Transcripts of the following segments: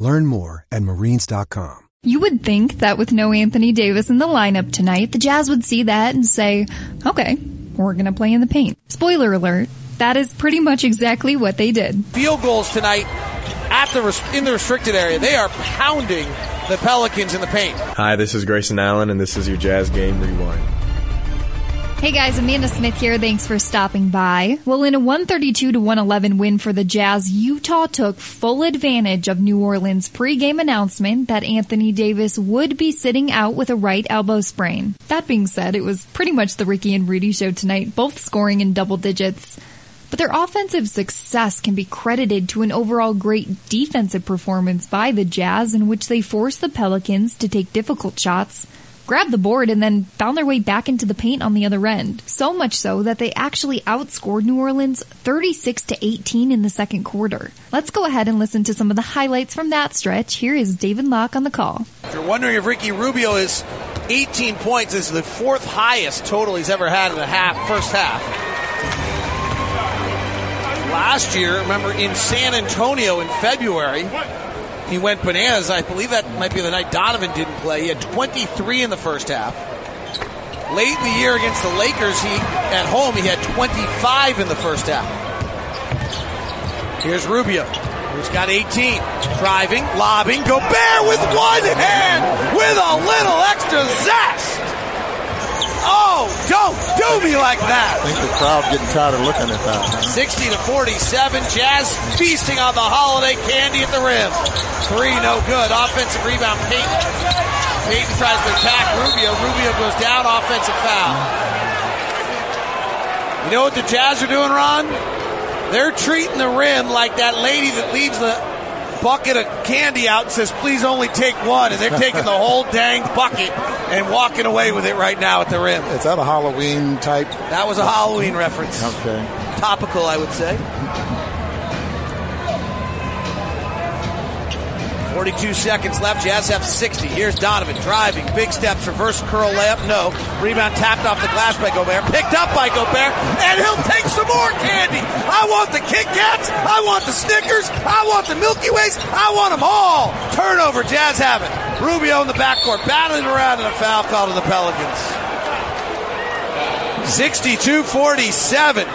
Learn more at marines.com. You would think that with no Anthony Davis in the lineup tonight, the Jazz would see that and say, okay, we're going to play in the paint. Spoiler alert, that is pretty much exactly what they did. Field goals tonight at the in the restricted area. They are pounding the Pelicans in the paint. Hi, this is Grayson Allen, and this is your Jazz Game Rewind. Hey guys, Amanda Smith here. Thanks for stopping by. Well, in a 132 to 111 win for the Jazz, Utah took full advantage of New Orleans pregame announcement that Anthony Davis would be sitting out with a right elbow sprain. That being said, it was pretty much the Ricky and Rudy show tonight, both scoring in double digits. But their offensive success can be credited to an overall great defensive performance by the Jazz in which they forced the Pelicans to take difficult shots grabbed the board and then found their way back into the paint on the other end. So much so that they actually outscored New Orleans 36 to 18 in the second quarter. Let's go ahead and listen to some of the highlights from that stretch. Here is David Locke on the call. If you're wondering if Ricky Rubio is 18 points, is the fourth highest total he's ever had in the half, first half. Last year, remember in San Antonio in February, he went bananas. I believe that might be the night Donovan didn't play. He had 23 in the first half. Late in the year against the Lakers, he at home he had 25 in the first half. Here's Rubio, who's got 18, driving, lobbing, Gobert with one hand, with a little extra zest. Don't do me like that. I think the crowd getting tired of looking at that. 60 to 47. Jazz feasting on the holiday candy at the rim. Three, no good. Offensive rebound, Payton. Payton tries to attack Rubio. Rubio goes down. Offensive foul. You know what the Jazz are doing, Ron? They're treating the rim like that lady that leaves the bucket of candy out and says, please only take one. And they're taking the whole dang bucket and walking away with it right now at the rim. Is that a Halloween type? That was a Halloween reference. Okay. Topical, I would say. 42 seconds left. Jazz have 60. Here's Donovan driving. Big steps. Reverse curl layup. No. Rebound tapped off the glass by Gobert. Picked up by Gobert. And he'll take some more candy. I want the Kit Kats. I want the Snickers. I want the Milky Ways. I want them all. Turnover. Jazz have it. Rubio in the backcourt. Battling around and a foul call to the Pelicans. 62 47.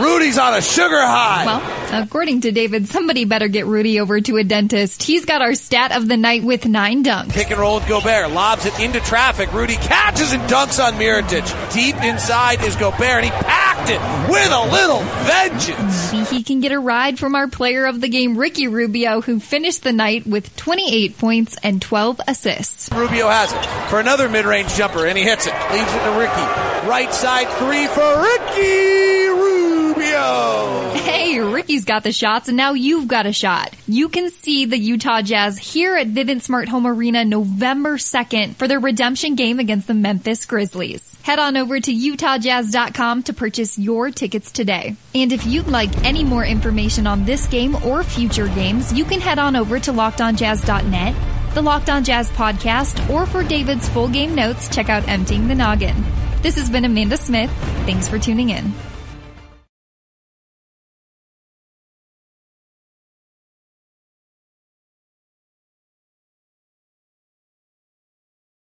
Rudy's on a sugar high. Well, according to David, somebody better get Rudy over to a dentist. He's got our stat of the night with nine dunks. Pick and roll with Gobert. Lobs it into traffic. Rudy catches and dunks on Mirotic. Deep inside is Gobert, and he packed it with a little vengeance. Maybe he can get a ride from our player of the game, Ricky Rubio, who finished the night with 28 points and 12 assists. Rubio has it for another mid-range jumper, and he hits it. Leaves it to Ricky. Right side three for Ricky Rubio. Hey, Ricky's got the shots, and now you've got a shot. You can see the Utah Jazz here at Vivint Smart Home Arena November 2nd for their redemption game against the Memphis Grizzlies. Head on over to utahjazz.com to purchase your tickets today. And if you'd like any more information on this game or future games, you can head on over to lockedonjazz.net, the Locked On Jazz podcast, or for David's full game notes, check out Emptying the Noggin. This has been Amanda Smith. Thanks for tuning in.